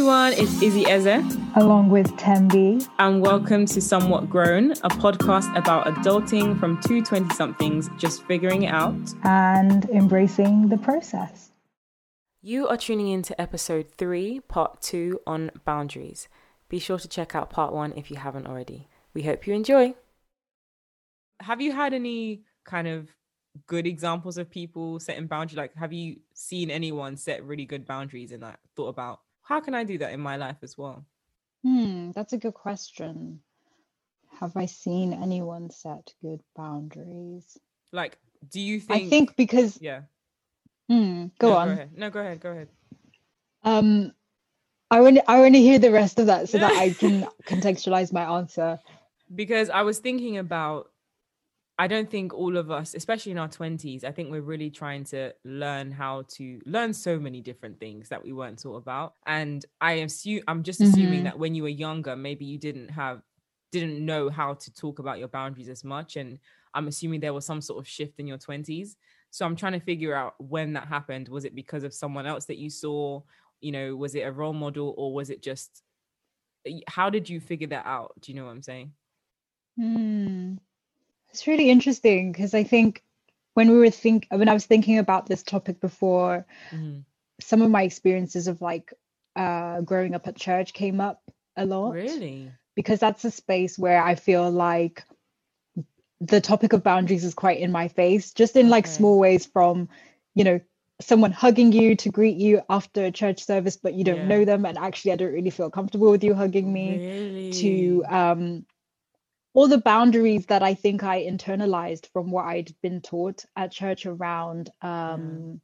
everyone, it's Izzy Eze. Along with Tembi. And welcome to Somewhat Grown, a podcast about adulting from two 20 somethings just figuring it out and embracing the process. You are tuning in to episode three, part two on boundaries. Be sure to check out part one if you haven't already. We hope you enjoy. Have you had any kind of good examples of people setting boundaries? Like, have you seen anyone set really good boundaries and like thought about how can I do that in my life as well? Hmm, that's a good question. Have I seen anyone set good boundaries? Like, do you think? I think because yeah. Hmm, go no, on. Go ahead. No, go ahead. Go ahead. Um, I want I want to hear the rest of that so that I can contextualize my answer. Because I was thinking about I don't think all of us, especially in our 20s, I think we're really trying to learn how to learn so many different things that we weren't taught about. And I assume I'm just assuming mm-hmm. that when you were younger, maybe you didn't have didn't know how to talk about your boundaries as much. And I'm assuming there was some sort of shift in your 20s. So I'm trying to figure out when that happened. Was it because of someone else that you saw? You know, was it a role model or was it just how did you figure that out? Do you know what I'm saying? Hmm. It's really interesting because I think when we were think when I was thinking about this topic before, mm-hmm. some of my experiences of like uh, growing up at church came up a lot. Really? Because that's a space where I feel like the topic of boundaries is quite in my face, just in like okay. small ways from, you know, someone hugging you to greet you after a church service, but you don't yeah. know them. And actually, I don't really feel comfortable with you hugging me. Really? To um, all the boundaries that I think I internalized from what I'd been taught at church around um,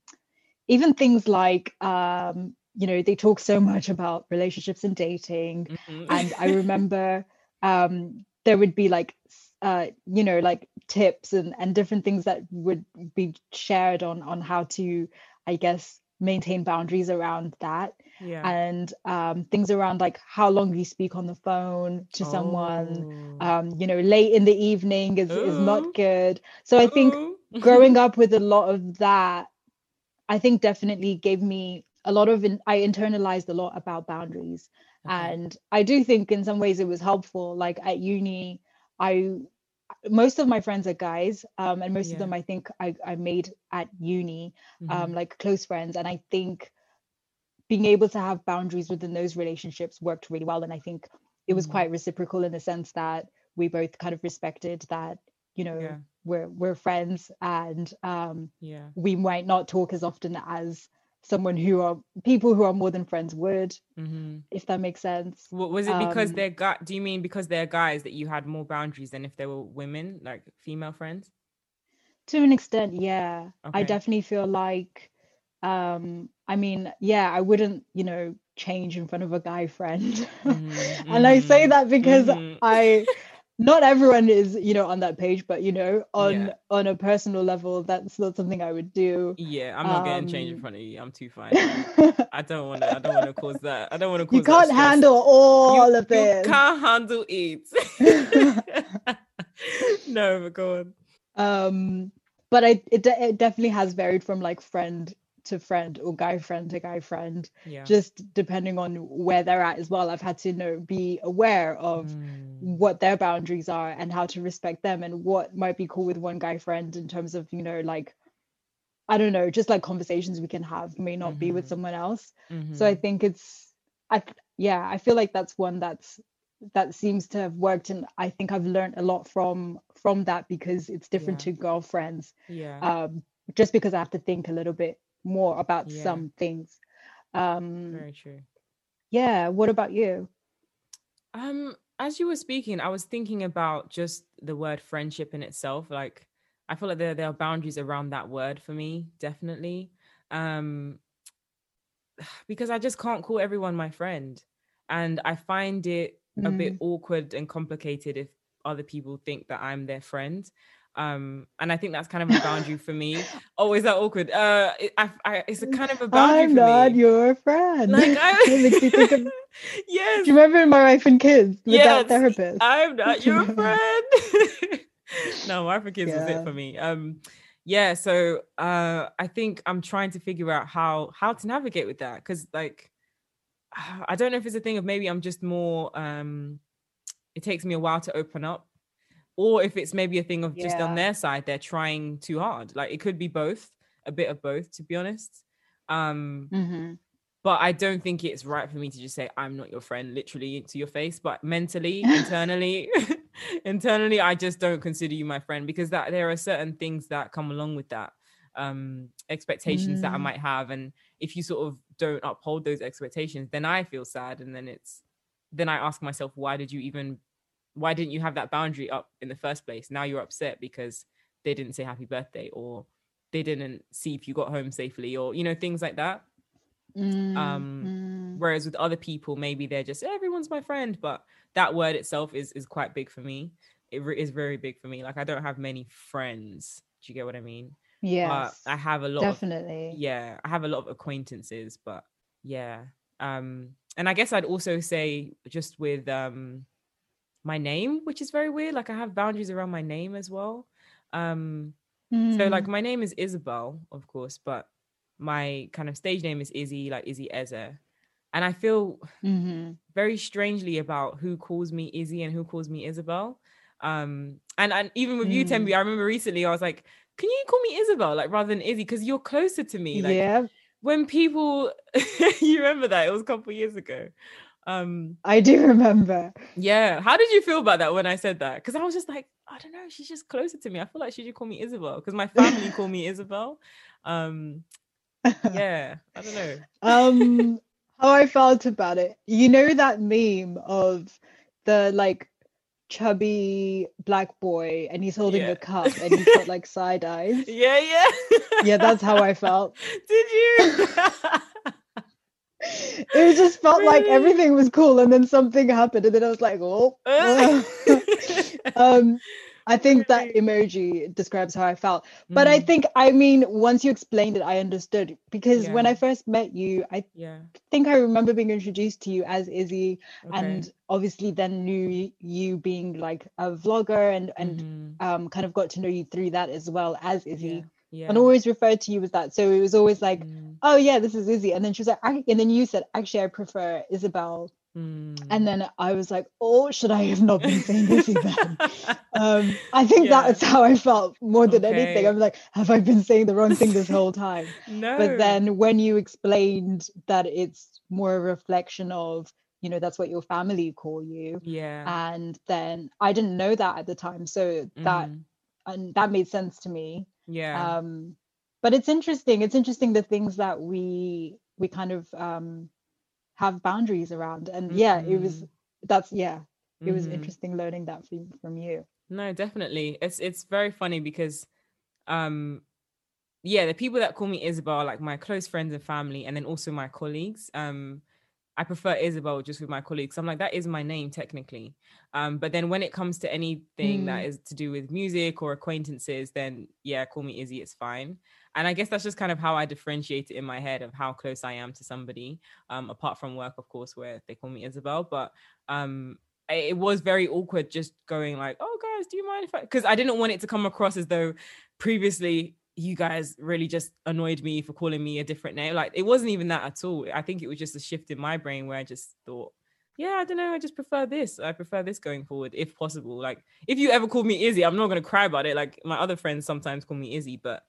yeah. even things like um, you know they talk so much about relationships and dating mm-hmm. and I remember um, there would be like uh, you know like tips and and different things that would be shared on on how to I guess maintain boundaries around that yeah. and um, things around like how long you speak on the phone to oh. someone um, you know late in the evening is, is not good so i think growing up with a lot of that i think definitely gave me a lot of in, i internalized a lot about boundaries okay. and i do think in some ways it was helpful like at uni i most of my friends are guys um, and most yeah. of them i think I, I made at uni um, mm-hmm. like close friends and i think being able to have boundaries within those relationships worked really well and i think it was mm-hmm. quite reciprocal in the sense that we both kind of respected that you know yeah. we're we're friends and um yeah we might not talk as often as someone who are people who are more than friends would mm-hmm. if that makes sense what was it because um, they're guy do you mean because they're guys that you had more boundaries than if they were women like female friends to an extent yeah okay. i definitely feel like um i mean yeah i wouldn't you know change in front of a guy friend mm-hmm, and i say mm-hmm, that because mm-hmm. i not everyone is you know on that page but you know on yeah. on a personal level that's not something i would do. Yeah i'm not um, getting changed in front of you. I'm too fine. I don't want to i don't want to cause that. I don't want to cause you can't handle all you, of this you can't handle it. No but go on. Um but I, it, it definitely has varied from like friend to friend or guy friend to guy friend yeah. just depending on where they're at as well i've had to you know be aware of mm. what their boundaries are and how to respect them and what might be cool with one guy friend in terms of you know like i don't know just like conversations we can have may not mm-hmm. be with mm-hmm. someone else mm-hmm. so i mm-hmm. think it's i yeah i feel like that's one that's that seems to have worked and i think i've learned a lot from from that because it's different yeah. to girlfriends yeah um just because i have to think a little bit more about yeah. some things um very true yeah what about you um as you were speaking i was thinking about just the word friendship in itself like i feel like there, there are boundaries around that word for me definitely um because i just can't call everyone my friend and i find it mm. a bit mm. awkward and complicated if other people think that i'm their friend um and i think that's kind of a boundary for me. Oh is that awkward? Uh it, I, I, it's a kind of a boundary i'm not me. your friend. Like I, of, yes. Do you remember my wife and kids with yes, that therapist i'm not your friend. No my wife and kids yeah. was it for me. Um yeah so uh i think i'm trying to figure out how how to navigate with that. Because like I don't know if it's a thing of maybe I'm just more um it takes me a while to open up or if it's maybe a thing of just on their side they're trying too hard. Like it could be both a bit of both to be honest. Um Mhm. but i don't think it's right for me to just say i'm not your friend literally to your face. But mentally internally internally i just don't consider you my friend because that there are certain things that come along with that um expectations that i Mm. might have. And if you sort of don't uphold those expectations then i feel sad. And then it's then i ask myself why did you even why didn't you have that boundary up in the first place? Now you're upset because they didn't say happy birthday or they didn't see if you got home safely or you know things like that. Mm, um mm. whereas with other people maybe they're just everyone's my friend but that word itself is is quite big for me. It re- is very big for me. Like i don't have many friends. Do you get what i mean? Yeah. but i have a lot of definitely. Yeah i have a lot of acquaintances but yeah. Um and i guess i'd also say just with um my name which is very weird like i have boundaries around my name as well um so Mm, like my name is isabel of course but my kind of stage name is izzy like izzy eze and i feel mhm. very strangely about who calls me izzy and who calls me isabel um and and even with you Mm. tembi i remember recently i was like can you call me isabel? like rather than izzy because you're closer to me like yeah. when people you remember that? It was a couple years ago um i do remember yeah how did you feel about that when i said that because i was just like i don't know she's just closer to me i feel like she should call me isabel because my family call me isabel um yeah i don't know um how I felt about it. You know that meme of the like chubby black boy and he's holding Yeah. a cup and he's got like side eyes. yeah yeah Yeah, that's how I felt. did you It just felt like everything was cool and then something happened and then I was like, oh. um I think that emoji describes how I felt. But I Mm, think I mean once you explained it I understood because when I first met you I yeah think I remember being introduced to you as Izzy okay. and obviously then knew you being like a vlogger and and Mhm. um kind of got to know you through that as well as Izzy yeah yeah. And always referred to you as that. So it was always like Mm, oh yeah this is Izzy. And then she was like "I-" and then you said actually I prefer Isabel. Mm. and then I was like oh should I have not been saying Izzy then? Um I think Yeah. that's how I felt more than anything. I'm like have I been saying the wrong thing this whole time? No. But then when you explained that it's more a reflection of you know that's what your family call you. Yeah. And then i didn't know that at the time. So that Mhm. and that made sense to me yeah um but it's interesting it's interesting the things that we we kind of um have boundaries around and yeah it was Mhm. that's yeah it was Mhm. interesting learning that from from you No, definitely. It's it's very funny because um yeah, the people that call me Isabel are like my close friends and family and then also my colleagues. Um I prefer Isabel just with my colleagues. I'm like that is my name technically. Um but then when it comes to anything that Mm. is to do with music or acquaintances then yeah, call me Izzy, it's fine. And I guess that's just kind of how I differentiate it in my head of how close I am to somebody um apart from work of course where they call me Isabel, but um it was very awkward just going like, "Oh, guys, do you mind if I?" Because I didn't want it to come across as though previously you guys really just annoyed me for calling me a different name. Like it wasn't even that at all. I think it was just a shift in my brain where I just thought, "Yeah, I don't know. I just prefer this. I prefer this going forward, if possible." Like if you ever called me Izzy, I'm not gonna cry about it. Like my other friends sometimes call me Izzy, but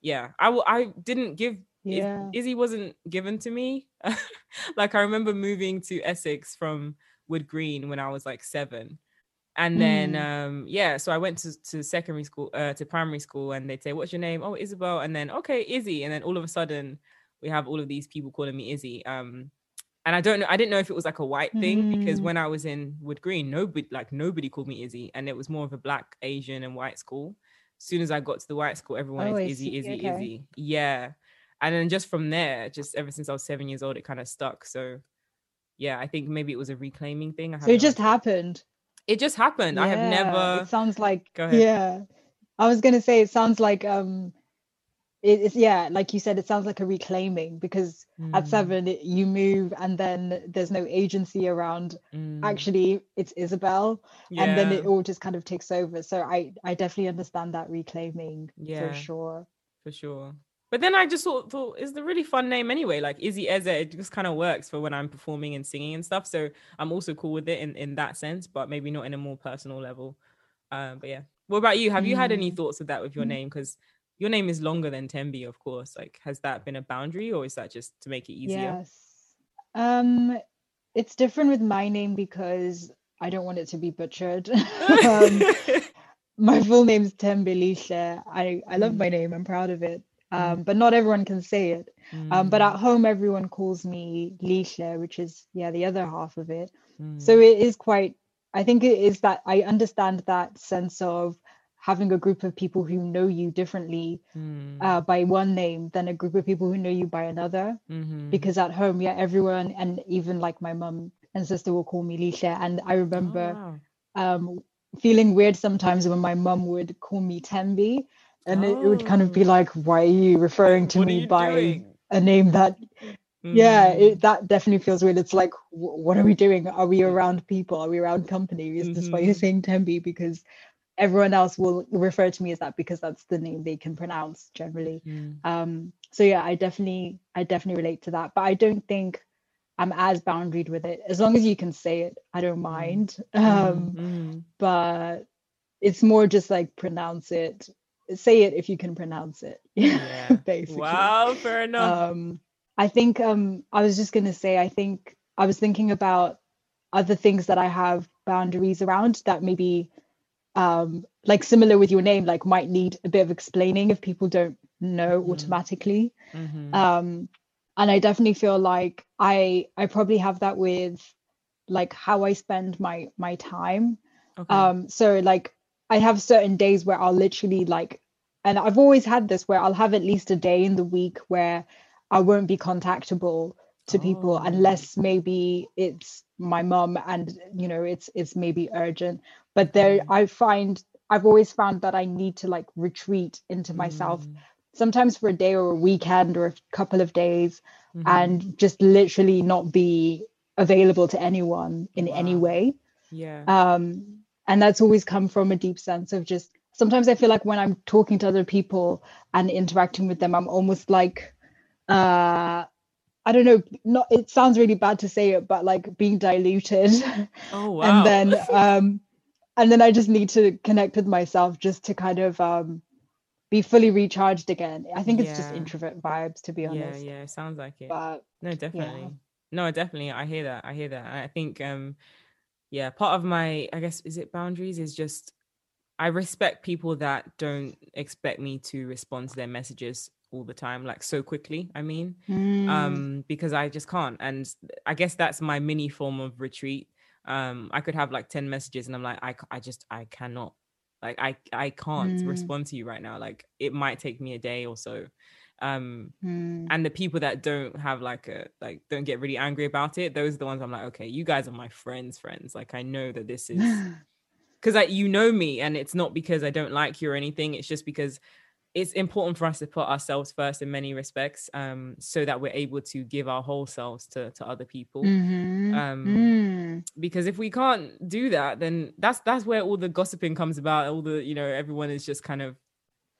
yeah, I w- I didn't give yeah Izzy wasn't given to me. like I remember moving to Essex from Wood Green when I was like seven. And then Mm. um yeah, so I went to, to secondary school, uh to primary school, and they'd say, What's your name? Oh, Isabel, and then okay, Izzy. And then all of a sudden we have all of these people calling me Izzy. Um and I don't know, I didn't know if it was like a white thing because Mm. when I was in Wood Green, nobody like nobody called me Izzy, and it was more of a black, Asian, and white school. As soon as I got to the white school, everyone Oh, is Izzy. Izzy, Okay. Izzy. Yeah. And then just from there, just ever since I was seven years old, it kind of stuck. So yeah, I think maybe it was a reclaiming thing. I so it just happened it just happened. I have never It sounds like Go ahead. yeah. I was gonna say it sounds like um, it, it's yeah, like you said, it sounds like a reclaiming because at Mm, seven it, you move and then there's no agency around. mm, Actually, it's Isabel, and then it all just kind of takes over. So I I definitely understand that reclaiming Yeah. for sure. for sure. But then I just thought, thought it's the really fun name anyway. Like Izzy Eze, it just kind of works for when I'm performing and singing and stuff. So I'm also cool with it in, in that sense, but maybe not in a more personal level. Um, but yeah. What about you? Have you had any mm. thoughts of that with your mm. name? Because your name is longer than Tembi, of course. Like, has that been a boundary or is that just to make it easier? Yes. Um, it's different with my name because I don't want it to be butchered. um, my full name's Tembilisha. I, I love mm. my name. I'm proud of it. Um, mm. but not everyone can say it. Mm. Um, but at mm. home, everyone calls me Lisha, which is yeah the other half of it. Mm. So it is quite. I think it is that I understand that sense of having a group of people who know you differently mm. uh, by one name than a group of people who know you by another. Mm-hmm. Because at home, yeah, everyone and even like my mum and sister will call me Lisha, and I remember. Oh, wow. Um, feeling weird sometimes when my mum would call me Tembi and oh. it, would kind of be oh. like why are you referring to what me by doing? a name that mm. yeah it, that definitely feels weird it's like what are we doing are we around people are we around company is mm-hmm. this why you're mm-hmm. saying tembi because everyone else will refer to me as that because that's the name they can pronounce generally mm. um so yeah i definitely i definitely relate to that but i don't think i'm as boundaried with it as long as you can say it i don't mm. mind um mm-hmm. but it's more just like pronounce it say it if you can pronounce it. Yeah. Basically. Wow, fair enough. Um, I think um, I was just gonna say, I think I was thinking about other things that I have boundaries around that maybe um, like similar with your name, like might need a bit of explaining if people don't know mm-hmm. automatically. Mm-hmm. Um, and I definitely feel like I I probably have that with like how I spend my my time. Okay. Um, so like I have certain days where I'll literally like, and I've always had this where I'll have at least a day in the week where I won't be contactable to oh. people unless maybe it's my mom and you know it's it's maybe urgent. But there, mm. I find I've always found that I need to like retreat into myself. Mm. Sometimes for a day or a weekend or a couple of days, mm-hmm. and just literally not be available to anyone in wow. any way. Yeah. Um, and that's always come from a deep sense of just sometimes i feel like when i'm talking to other people and interacting with them i'm almost like uh I don't know, not it sounds really bad to say it, but like being diluted. Oh wow. and then um and then I just need to connect with myself just to kind of um be fully recharged again. I think it's yeah. just introvert vibes to be honest. Yeah, yeah, sounds like it. But no, definitely. Yeah. No, definitely. I hear that. I hear that. I think um yeah part of my i guess is it boundaries is just i respect people that don't expect me to respond to their messages all the time like so quickly i mean mm. um because i just can't and i guess that's my mini form of retreat um i could have like 10 messages and i'm like i, I just i cannot like i i can't mm. respond to you right now like it might take me a day or so um mm. and the people that don't have like a like don't get really angry about it those are the ones i'm like okay you guys are my friends friends like i know that this is because like you know me and it's not because i don't like you or anything it's just because it's important for us to put ourselves first in many respects um so that we're able to give our whole selves to to other people mm-hmm. um mm. because if we can't do that then that's that's where all the gossiping comes about all the you know everyone is just kind of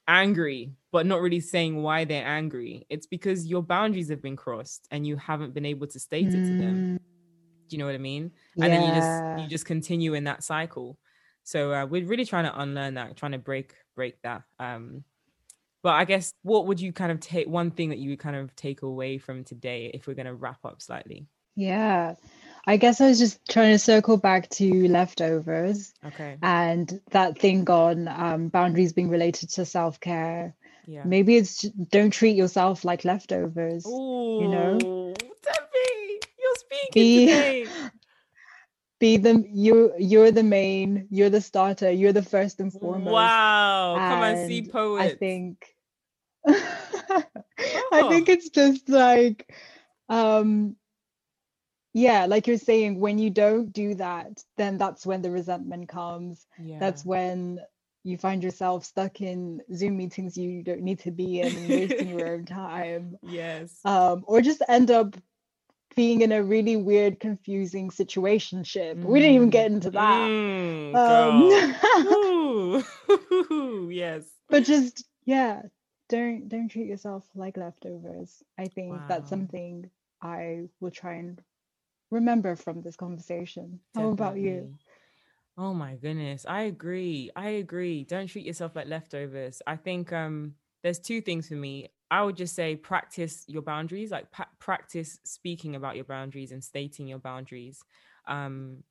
angry but not really saying why they're angry. It's because your boundaries have been crossed and you haven't been able to state it to them. Mm. do you know what i mean? And yeah. then you just you just continue in that cycle. So uh, we're really trying to unlearn that trying to break break that um but i guess what would you kind of take one thing that you would kind of take away from today if we're going to wrap up slightly? Yeah I guess I was just trying to circle back to leftovers. Okay. And that thing on um, boundaries being related to self care. Yeah. Maybe it's don't treat yourself like leftovers. Ooh, you know, Tembi, you're speaking be, today. Be the you. You're the main. You're the starter. You're the first and foremost. Wow! And Come on, see poet. I think. oh. I think it's just like um yeah like you're saying when you don't do that then that's when the resentment comes yeah. that's when you find yourself stuck in zoom meetings you don't need to be in and wasting your own time yes um or just end up being in a really weird confusing situation mm. we didn't even get into that mm, um, yes but just yeah don't don't treat yourself like leftovers. I think wow. that's something I will try and remember from this conversation. Definitely. How about you? Oh my goodness. I agree. I agree. Don't treat yourself like leftovers. I think um there's two things for me. I would just say practice your boundaries, like pa- practice speaking about your boundaries and stating your boundaries. Um,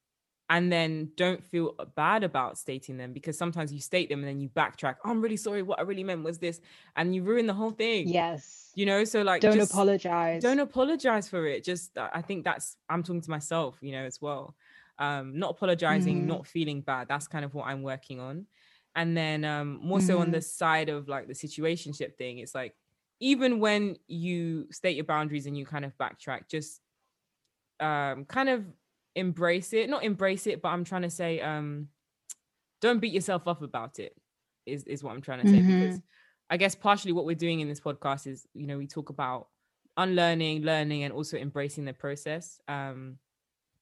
and then don't feel bad about stating them because sometimes you state them and then you backtrack. Oh, I'm really sorry. What I really meant was this, and you ruin the whole thing. Yes. You know, so like, don't apologize. Don't apologize for it. Just, I think that's, I'm talking to myself, you know, as well. Um, not apologizing, mm. not feeling bad. That's kind of what I'm working on. And then um, more mm. so on the mm-hmm. side of like the situationship thing, it's like, even when you state your boundaries and you kind of backtrack, just um, kind of embrace it not embrace it but i'm trying to say um don't beat yourself up about it is is what i'm trying to say mm-hmm. because i guess partially what we're doing in this podcast is you know we talk about unlearning learning and also embracing the process um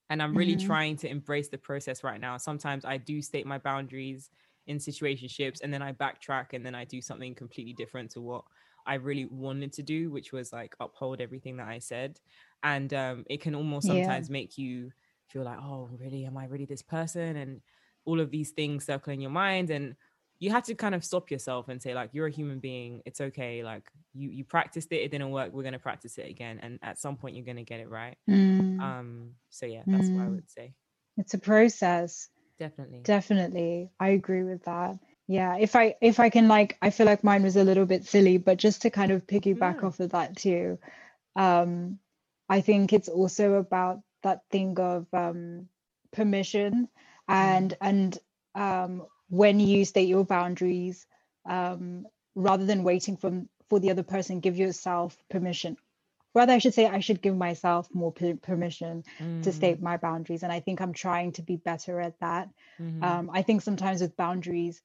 and i'm really mm-hmm. trying to embrace the process right now sometimes i do state my boundaries in situationships and then i backtrack and then i do something completely different to what i really wanted to do which was like uphold everything that i said and um it can almost sometimes yeah. make you feel like, oh, really, am I really this person? And all of these things circle in your mind. And you have to kind of stop yourself and say, like, you're a human being. It's okay. Like you you practiced it, it didn't work. We're gonna practice it again. And at some point you're gonna get it right. Mm. Um, so yeah, that's mm. what I mm. would say. It's a process. Definitely. Definitely. I agree with that yeah if i if i can like i feel like mine was a little bit silly but just to kind of piggyback mm. off of that too um i think it's also about that thing of um, permission and mm. and um, when you state your boundaries um, rather than waiting for for the other person give yourself permission rather i should say i should give myself more per- permission mm. to state my boundaries and i think i'm trying to be better at that mm-hmm. um, i think sometimes with boundaries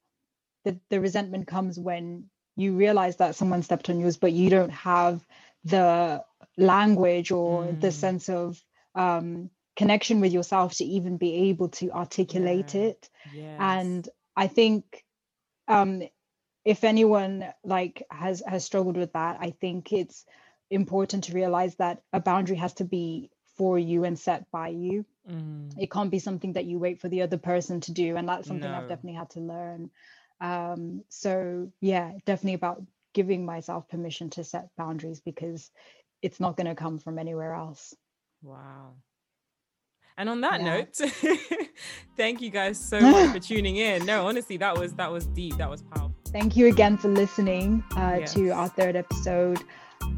the, the resentment comes when you realize that someone stepped on yours but you don't have the language or mm. the sense of um, connection with yourself to even be able to articulate yeah. it yes. and i think um, if anyone like has has struggled with that i think it's important to realize that a boundary has to be for you and set by you mm. it can't be something that you wait for the other person to do and that's something no. i've definitely had to learn um, so yeah definitely about giving myself permission to set boundaries because it's not going to come from anywhere else Wow. And on that yeah. note, thank you guys so much for tuning in. No, honestly, that was that was deep. That was powerful. Thank you again for listening uh, yes. to our third episode.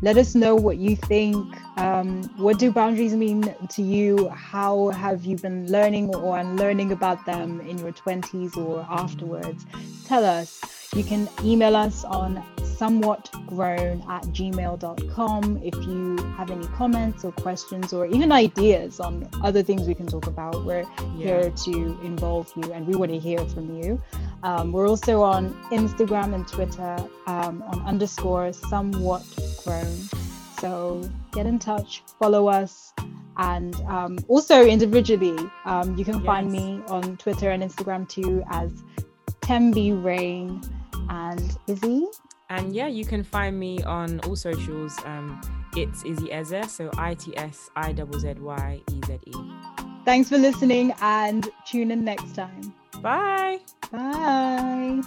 Let us know what you think. Um, what do boundaries mean to you? How have you been learning or unlearning about them in your 20s or afterwards? Tell us. You can email us on somewhatgrown at gmail.com if you have any comments or questions or even ideas on other things we can talk about. We're yeah. here to involve you and we want to hear from you. Um, we're also on Instagram and Twitter um, on underscore somewhat grown. So get in touch, follow us, and um, also individually, um, you can yes. find me on Twitter and Instagram too as Tembi Rain and Izzy. And yeah, you can find me on all socials. Um, it's Izzy Eze, so I T S I Z Z Y E Z E. Thanks for listening and tune in next time. Bye. Bye.